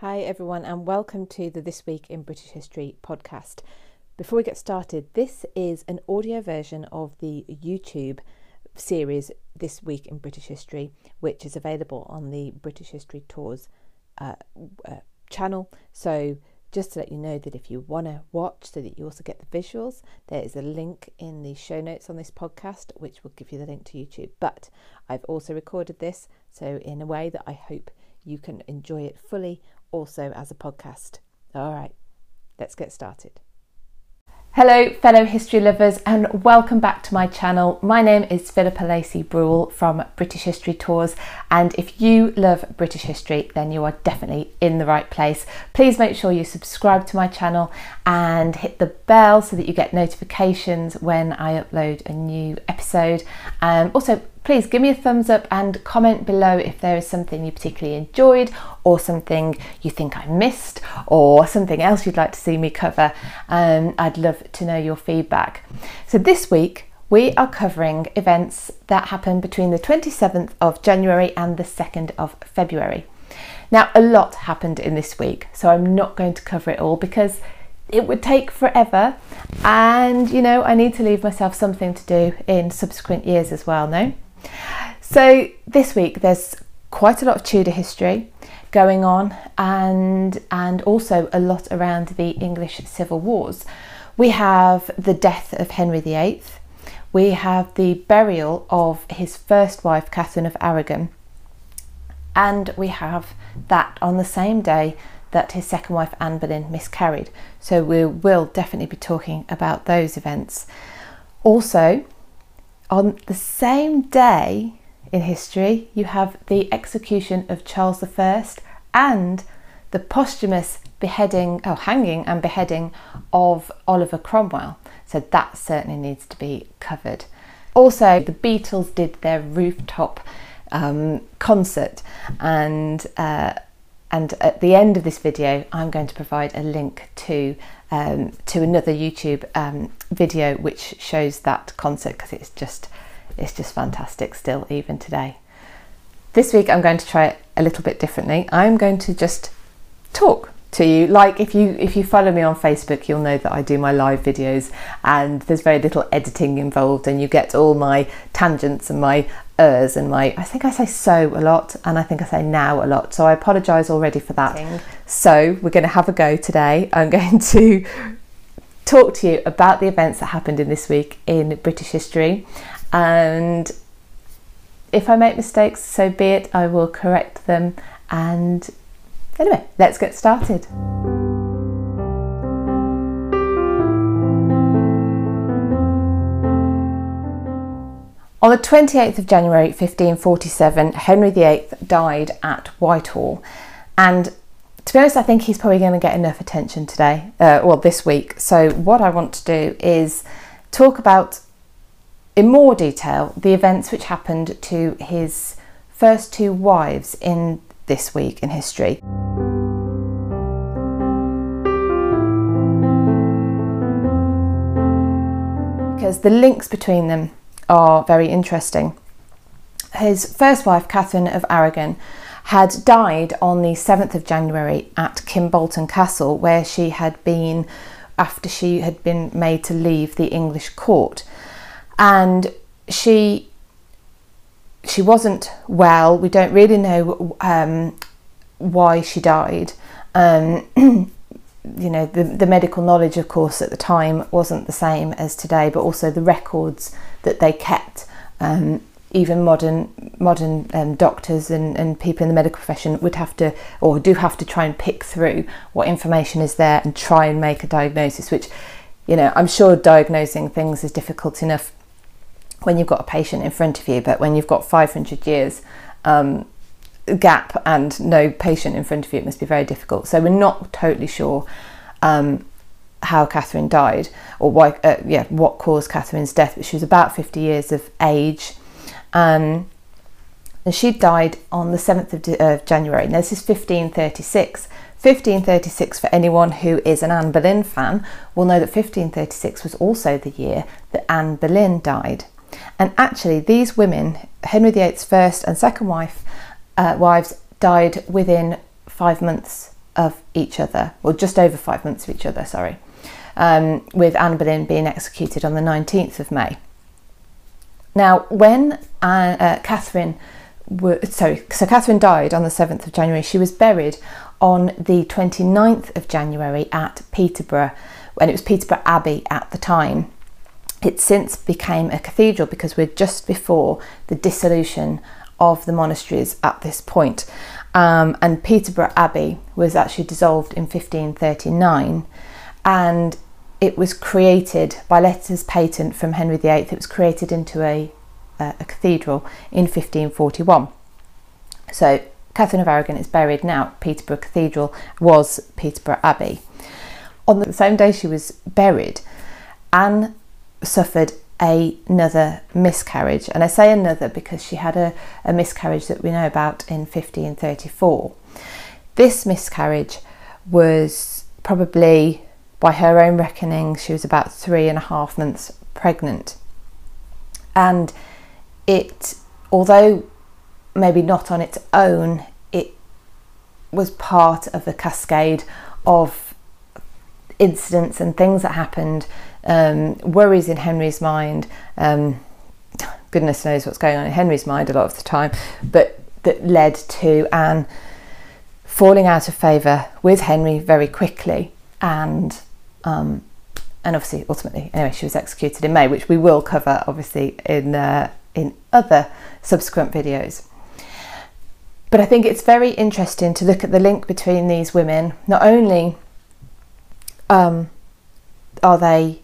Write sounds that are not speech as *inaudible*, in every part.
Hi, everyone, and welcome to the This Week in British History podcast. Before we get started, this is an audio version of the YouTube series This Week in British History, which is available on the British History Tours uh, uh, channel. So, just to let you know that if you want to watch so that you also get the visuals, there is a link in the show notes on this podcast, which will give you the link to YouTube. But I've also recorded this, so in a way that I hope you can enjoy it fully also as a podcast. All right, let's get started. Hello, fellow history lovers, and welcome back to my channel. My name is Philippa Lacey Brule from British History Tours, and if you love British history, then you are definitely in the right place. Please make sure you subscribe to my channel and hit the bell so that you get notifications when I upload a new episode. Um, also, please give me a thumbs up and comment below if there is something you particularly enjoyed or something you think I missed or something else you'd like to see me cover. Um, I'd love to know your feedback. So this week we are covering events that happened between the 27th of January and the 2nd of February. Now, a lot happened in this week, so I'm not going to cover it all because it would take forever and you know I need to leave myself something to do in subsequent years as well no so this week there's quite a lot of Tudor history going on and and also a lot around the English civil wars. We have the death of Henry VIII. We have the burial of his first wife Catherine of Aragon. And we have that on the same day that his second wife Anne Boleyn miscarried. So we will definitely be talking about those events. Also, on the same day in history, you have the execution of Charles I and the posthumous beheading, oh, hanging and beheading of Oliver Cromwell. So that certainly needs to be covered. Also, the Beatles did their rooftop um, concert, and uh, and at the end of this video, I'm going to provide a link to um, to another YouTube um, video which shows that concert because it's just it's just fantastic still even today. This week I'm going to try it a little bit differently. I'm going to just talk to you like if you if you follow me on Facebook you'll know that I do my live videos and there's very little editing involved and you get all my tangents and my ers and my I think I say so a lot and I think I say now a lot so I apologize already for that. So we're going to have a go today. I'm *laughs* going to talk to you about the events that happened in this week in British history and if I make mistakes, so be it, I will correct them. And anyway, let's get started. On the 28th of January 1547, Henry VIII died at Whitehall. And to be honest, I think he's probably going to get enough attention today, uh, well, this week. So, what I want to do is talk about in more detail the events which happened to his first two wives in this week in history. Because the links between them are very interesting. His first wife, Catherine of Aragon, had died on the 7th of January at Kimbolton Castle, where she had been after she had been made to leave the English court and she she wasn't well. We don't really know um, why she died. Um, *clears throat* you know, the, the medical knowledge, of course, at the time wasn't the same as today, but also the records that they kept. Um, even modern modern um, doctors and, and people in the medical profession would have to or do have to try and pick through what information is there and try and make a diagnosis which you know i'm sure diagnosing things is difficult enough when you've got a patient in front of you, but when you've got 500 years um, gap and no patient in front of you, it must be very difficult. So we're not totally sure um, how Catherine died or why, uh, yeah, what caused Catherine's death. But she was about 50 years of age. Um, and she died on the 7th of uh, January. Now, this is 1536. 1536, for anyone who is an Anne Boleyn fan, will know that 1536 was also the year that Anne Boleyn died. And actually, these women, Henry VIII's first and second wife, uh, wives, died within five months of each other, or just over five months of each other, sorry, um, with Anne Boleyn being executed on the 19th of May. Now, when uh, uh, Catherine, were, sorry, so Catherine died on the 7th of January, she was buried on the 29th of January at Peterborough, when it was Peterborough Abbey at the time. It since became a cathedral because we're just before the dissolution of the monasteries at this point. Um, and Peterborough Abbey was actually dissolved in 1539 and it was created by letters patent from Henry VIII. It was created into a, a cathedral in 1541. So Catherine of Aragon is buried now. Peterborough Cathedral was Peterborough Abbey. On the same day she was buried, Anne suffered a, another miscarriage. And I say another because she had a, a miscarriage that we know about in 1534. This miscarriage was probably, by her own reckoning, she was about three and a half months pregnant. And it, although maybe not on its own, it was part of a cascade of incidents and things that happened, um, worries in Henry's mind. Um, goodness knows what's going on in Henry's mind a lot of the time, but that led to Anne falling out of favour with Henry very quickly and um, and obviously ultimately anyway she was executed in May, which we will cover obviously in uh, in other subsequent videos. But I think it's very interesting to look at the link between these women. Not only um, are they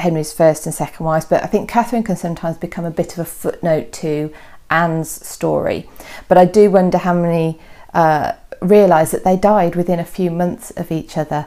Henry's first and second wives, but I think Catherine can sometimes become a bit of a footnote to Anne's story. But I do wonder how many uh, realise that they died within a few months of each other.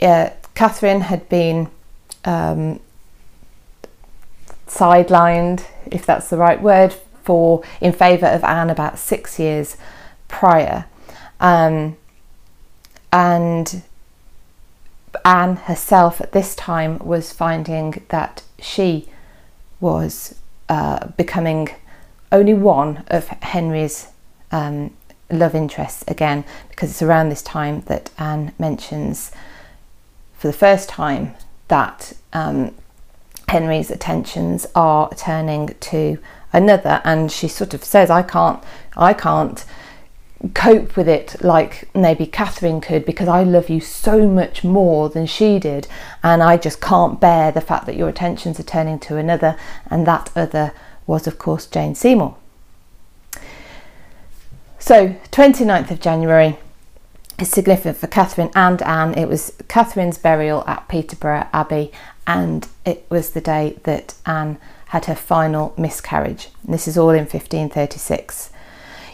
Uh, Catherine had been um, sidelined, if that's the right word, for in favour of Anne about six years prior. Um, and Anne herself at this time was finding that she was uh, becoming only one of Henry's um, love interests again, because it's around this time that Anne mentions for the first time that um, Henry's attentions are turning to another, and she sort of says, "I can't, I can't." Cope with it like maybe Catherine could because I love you so much more than she did, and I just can't bear the fact that your attentions are turning to another, and that other was, of course, Jane Seymour. So, 29th of January is significant for Catherine and Anne. It was Catherine's burial at Peterborough Abbey, and it was the day that Anne had her final miscarriage. And this is all in 1536.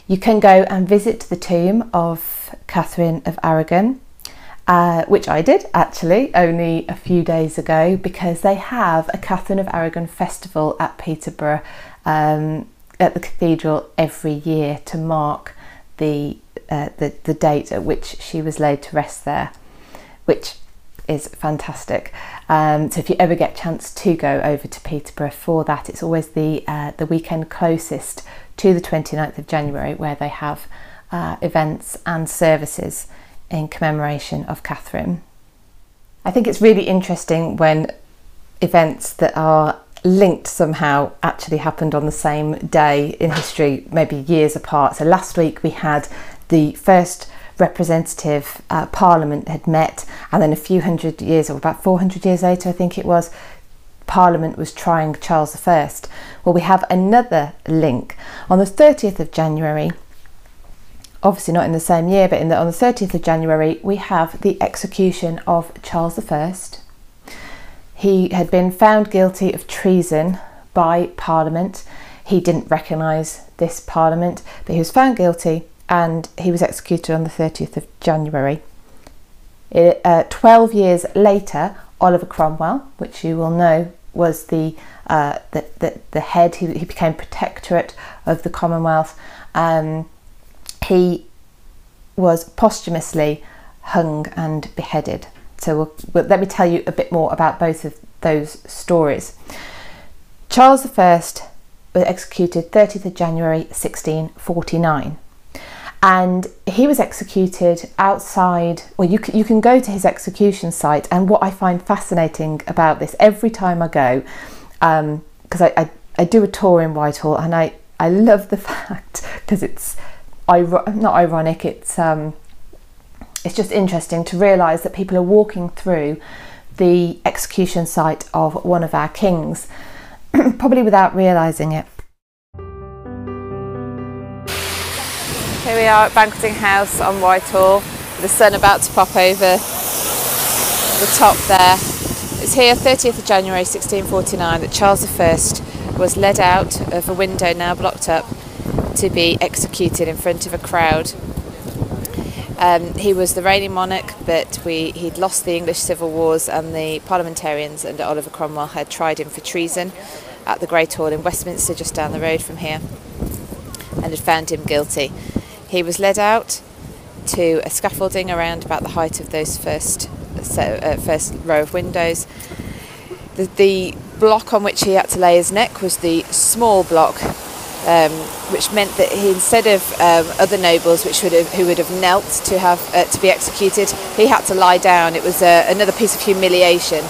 You can go and visit the tomb of Catherine of Aragon, uh, which I did actually only a few days ago because they have a Catherine of Aragon festival at Peterborough um, at the cathedral every year to mark the, uh, the the date at which she was laid to rest there, which is fantastic. Um, so if you ever get a chance to go over to Peterborough for that, it's always the uh, the weekend closest to the 29th of January, where they have uh, events and services in commemoration of Catherine. I think it's really interesting when events that are linked somehow actually happened on the same day in history, maybe years apart. So last week we had the first representative uh, parliament had met, and then a few hundred years, or about 400 years later, I think it was, Parliament was trying Charles I. Well, we have another link. On the 30th of January, obviously not in the same year, but the, on the 30th of January, we have the execution of Charles I. He had been found guilty of treason by Parliament. He didn't recognise this Parliament, but he was found guilty and he was executed on the 30th of January. It, uh, 12 years later, Oliver Cromwell, which you will know was the uh, the, the, the, head. He, he, became protectorate of the Commonwealth. Um, he was posthumously hung and beheaded. So we'll, we'll, let me tell you a bit more about both of those stories. Charles I was executed 30th of January 1649 and he was executed outside. Well, you can, you can go to his execution site, and what I find fascinating about this every time I go, because um, I, I, I do a tour in Whitehall, and I I love the *laughs* fact because it's not ironic. It's um, it's just interesting to realise that people are walking through the execution site of one of our kings, *clears throat* probably without realising it. Here we are at Banqueting House on Whitehall, the sun about to pop over the top there. It's here, 30th of January 1649, that Charles I was led out of a window now blocked up to be executed in front of a crowd. Um, he was the reigning monarch, but we, he'd lost the English civil wars, and the parliamentarians under Oliver Cromwell had tried him for treason at the Great Hall in Westminster, just down the road from here, and had found him guilty. He was led out to a scaffolding around about the height of those first uh, first row of windows. The, the, block on which he had to lay his neck was the small block, um, which meant that he, instead of um, other nobles, which would have, who would have knelt to have uh, to be executed, he had to lie down. It was uh, another piece of humiliation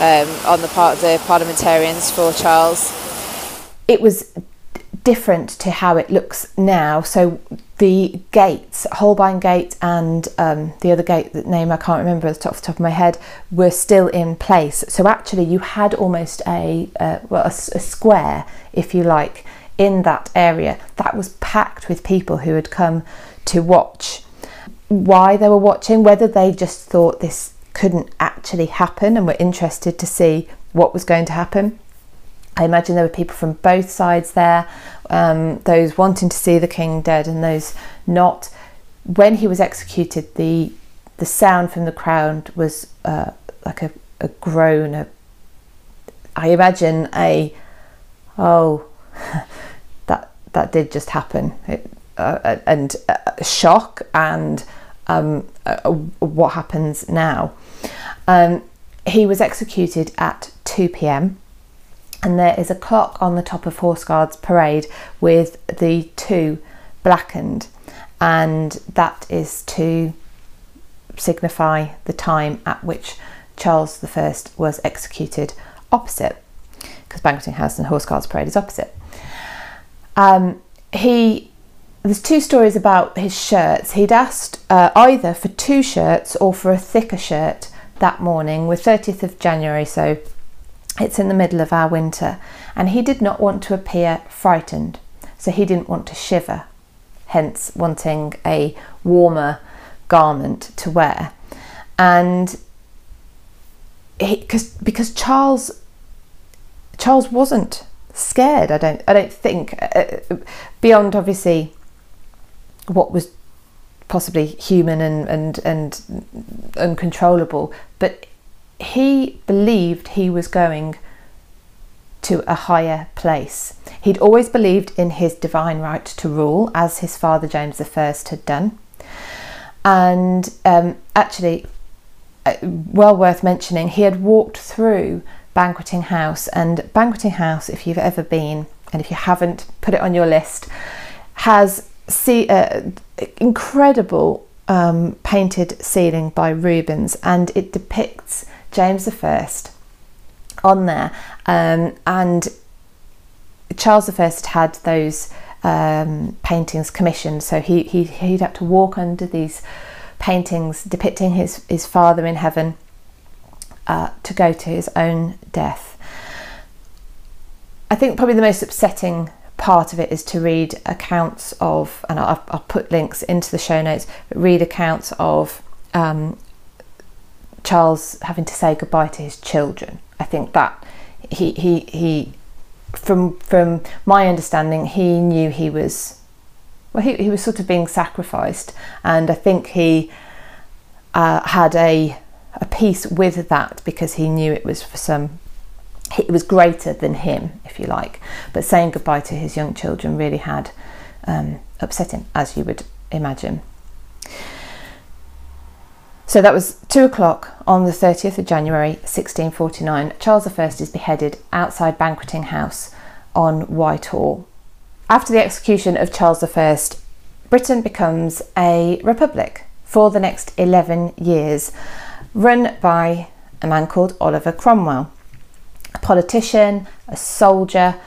um, on the part of the parliamentarians for Charles. It was different to how it looks now. So the gates, Holbein Gate and um, the other gate, the name I can't remember off the top of my head, were still in place. So actually, you had almost a uh, well a, a square, if you like, in that area that was packed with people who had come to watch. Why they were watching, whether they just thought this couldn't actually happen and were interested to see what was going to happen. I imagine there were people from both sides there um, those wanting to see the king dead and those not. When he was executed, the the sound from the crowd was uh, like a, a groan. A, I imagine a oh *laughs* that that did just happen, it, uh, and a shock and um, uh, what happens now. Um, he was executed at 2 p.m and there is a clock on the top of Horse Guards Parade with the two blackened, and that is to signify the time at which Charles I was executed opposite, because Banqueting House and Horse Guards Parade is opposite. Um, he there's two stories about his shirts. He'd asked uh, either for two shirts or for a thicker shirt that morning, with 30th of January, so it's in the middle of our winter, and he did not want to appear frightened, so he didn't want to shiver, hence wanting a warmer garment to wear. And cause, because Charles Charles wasn't scared. I don't I don't think uh, beyond obviously what was possibly human and and and uncontrollable, but he believed he was going to a higher place. He'd always believed in his divine right to rule, as his father James I had done. And um, actually, uh, well worth mentioning, he had walked through Banqueting House, and Banqueting House, if you've ever been, and if you haven't, put it on your list, has see uh, incredible um, painted ceiling by Rubens, and it depicts James I on there, um, and Charles I had those um, paintings commissioned, so he, he he'd have to walk under these paintings depicting his his father in heaven uh, to go to his own death. I think probably the most upsetting part of it is to read accounts of, and I'll, I'll put links into the show notes, read accounts of um, Charles having to say goodbye to his children. I think that he he he from from my understanding he knew he was well he, he was sort of being sacrificed. And I think he uh, had a a peace with that because he knew it was for some it was greater than him if you like. But saying goodbye to his young children really had um, upset him as you would imagine so that was two o'clock on the 30th of January 1649. Charles I is beheaded outside Banqueting House on Whitehall. After the execution of Charles I, Britain becomes a republic for the next 11 years, run by a man called Oliver Cromwell, a politician, a soldier,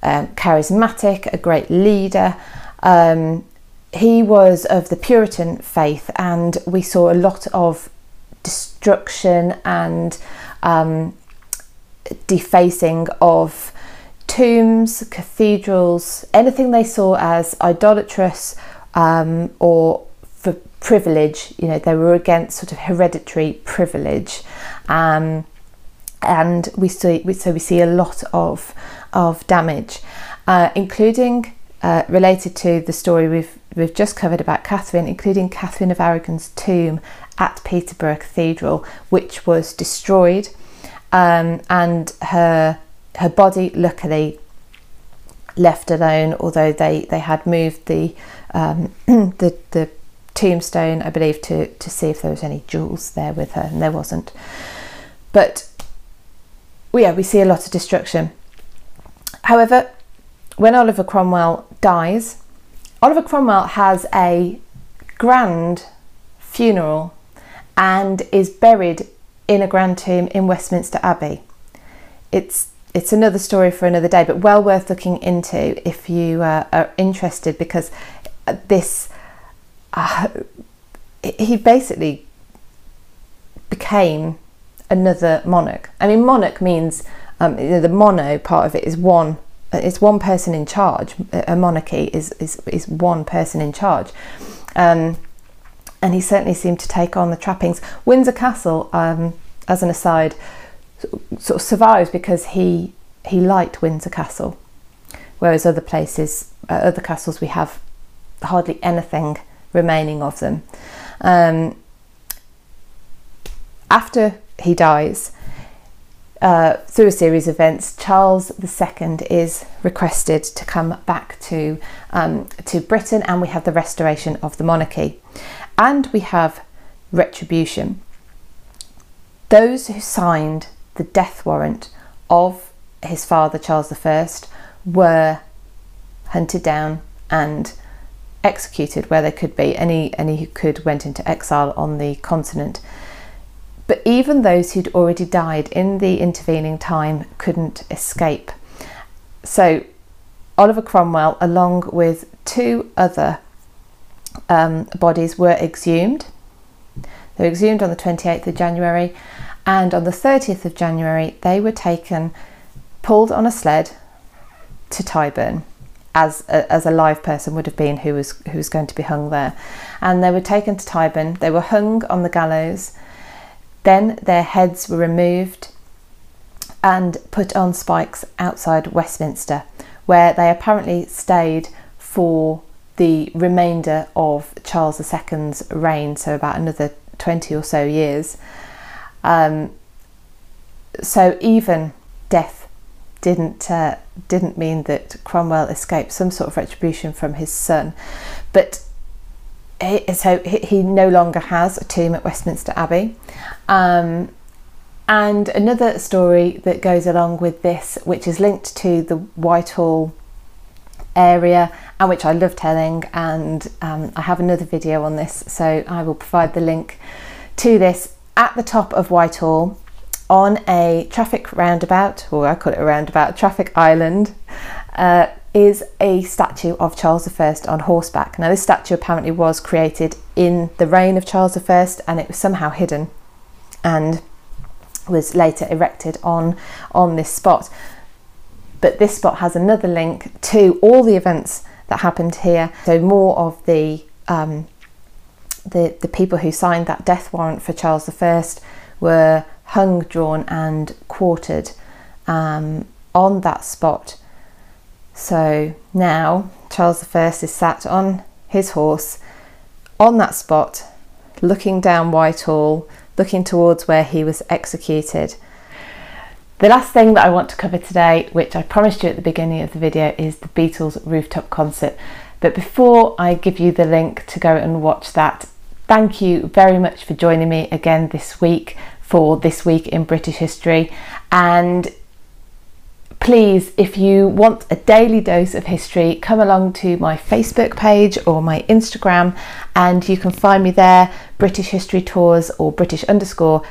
um, charismatic, a great leader. Um, he was of the Puritan faith, and we saw a lot of destruction and um, defacing of tombs, cathedrals, anything they saw as idolatrous um, or for privilege. You know, they were against sort of hereditary privilege, um, and we see so we see a lot of of damage, uh, including uh, related to the story we've we've just covered about Catherine, including Catherine of Aragon's tomb at Peterborough Cathedral, which was destroyed, um, and her her body luckily left alone. Although they they had moved the um, *clears throat* the the tombstone, I believe, to to see if there was any jewels there with her, and there wasn't. But yeah, we see a lot of destruction. However, when Oliver Cromwell dies, Oliver Cromwell has a grand funeral and is buried in a grand tomb in Westminster Abbey. It's it's another story for another day, but well worth looking into if you uh, are interested because this uh, he basically became another monarch. I mean, monarch means um, the mono part of it is one. It's one person in charge. A monarchy is is, is one person in charge. Um, and he certainly seemed to take on the trappings. Windsor Castle, um, as an aside, sort of survives because he he liked Windsor Castle, whereas other places, uh, other castles, we have hardly anything remaining of them. Um, after he dies, uh, through a series of events, Charles II is requested to come back to um, to Britain, and we have the restoration of the monarchy and we have retribution. Those who signed the death warrant of his father, Charles I, were hunted down and executed where they could be. Any, any who could went into exile on the continent. But even those who'd already died in the intervening time couldn't escape. So Oliver Cromwell, along with two other um, bodies were exhumed. They were exhumed on the 28th of January, and on the 30th of January, they were taken, pulled on a sled to Tyburn, as a, as a live person would have been who was who was going to be hung there, and they were taken to Tyburn. They were hung on the gallows. Then their heads were removed and put on spikes outside Westminster, where they apparently stayed for the remainder of Charles II's reign, so about another 20 or so years. Um, so even death didn't uh, didn't mean that Cromwell escaped some sort of retribution from his son, but so he no longer has a tomb at Westminster Abbey. Um, and another story that goes along with this, which is linked to the Whitehall area and which I love telling and um, I have another video on this so I will provide the link to this at the top of Whitehall on a traffic roundabout or I call it a roundabout traffic island uh, is a statue of Charles I on horseback. Now this statue apparently was created in the reign of Charles I and it was somehow hidden and was later erected on on this spot but this spot has another link to all the events that happened here. So more of the um, the the people who signed that death warrant for Charles I were hung, drawn, and quartered um, on that spot. So now Charles I is sat on his horse on that spot, looking down Whitehall, looking towards where he was executed. The last thing that I want to cover today, which I promised you at the beginning of the video, is the Beatles rooftop concert. But before I give you the link to go and watch that, thank you very much for joining me again this week for This Week in British History. And please, if you want a daily dose of history, come along to my Facebook page or my Instagram, and you can find me there British History Tours or British underscore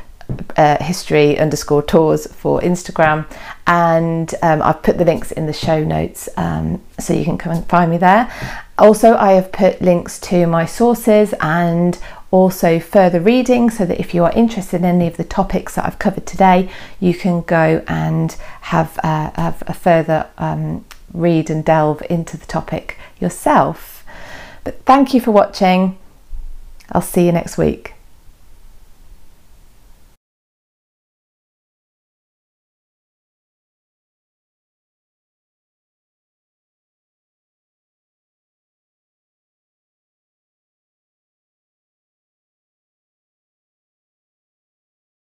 uh, history underscore tours for Instagram, and um, I've put the links in the show notes um, so you can come and find me there. Also, I have put links to my sources and also further reading so that if you are interested in any of the topics that I've covered today, you can go and have, uh, have a further um, read and delve into the topic yourself. But thank you for watching. I'll see you next week.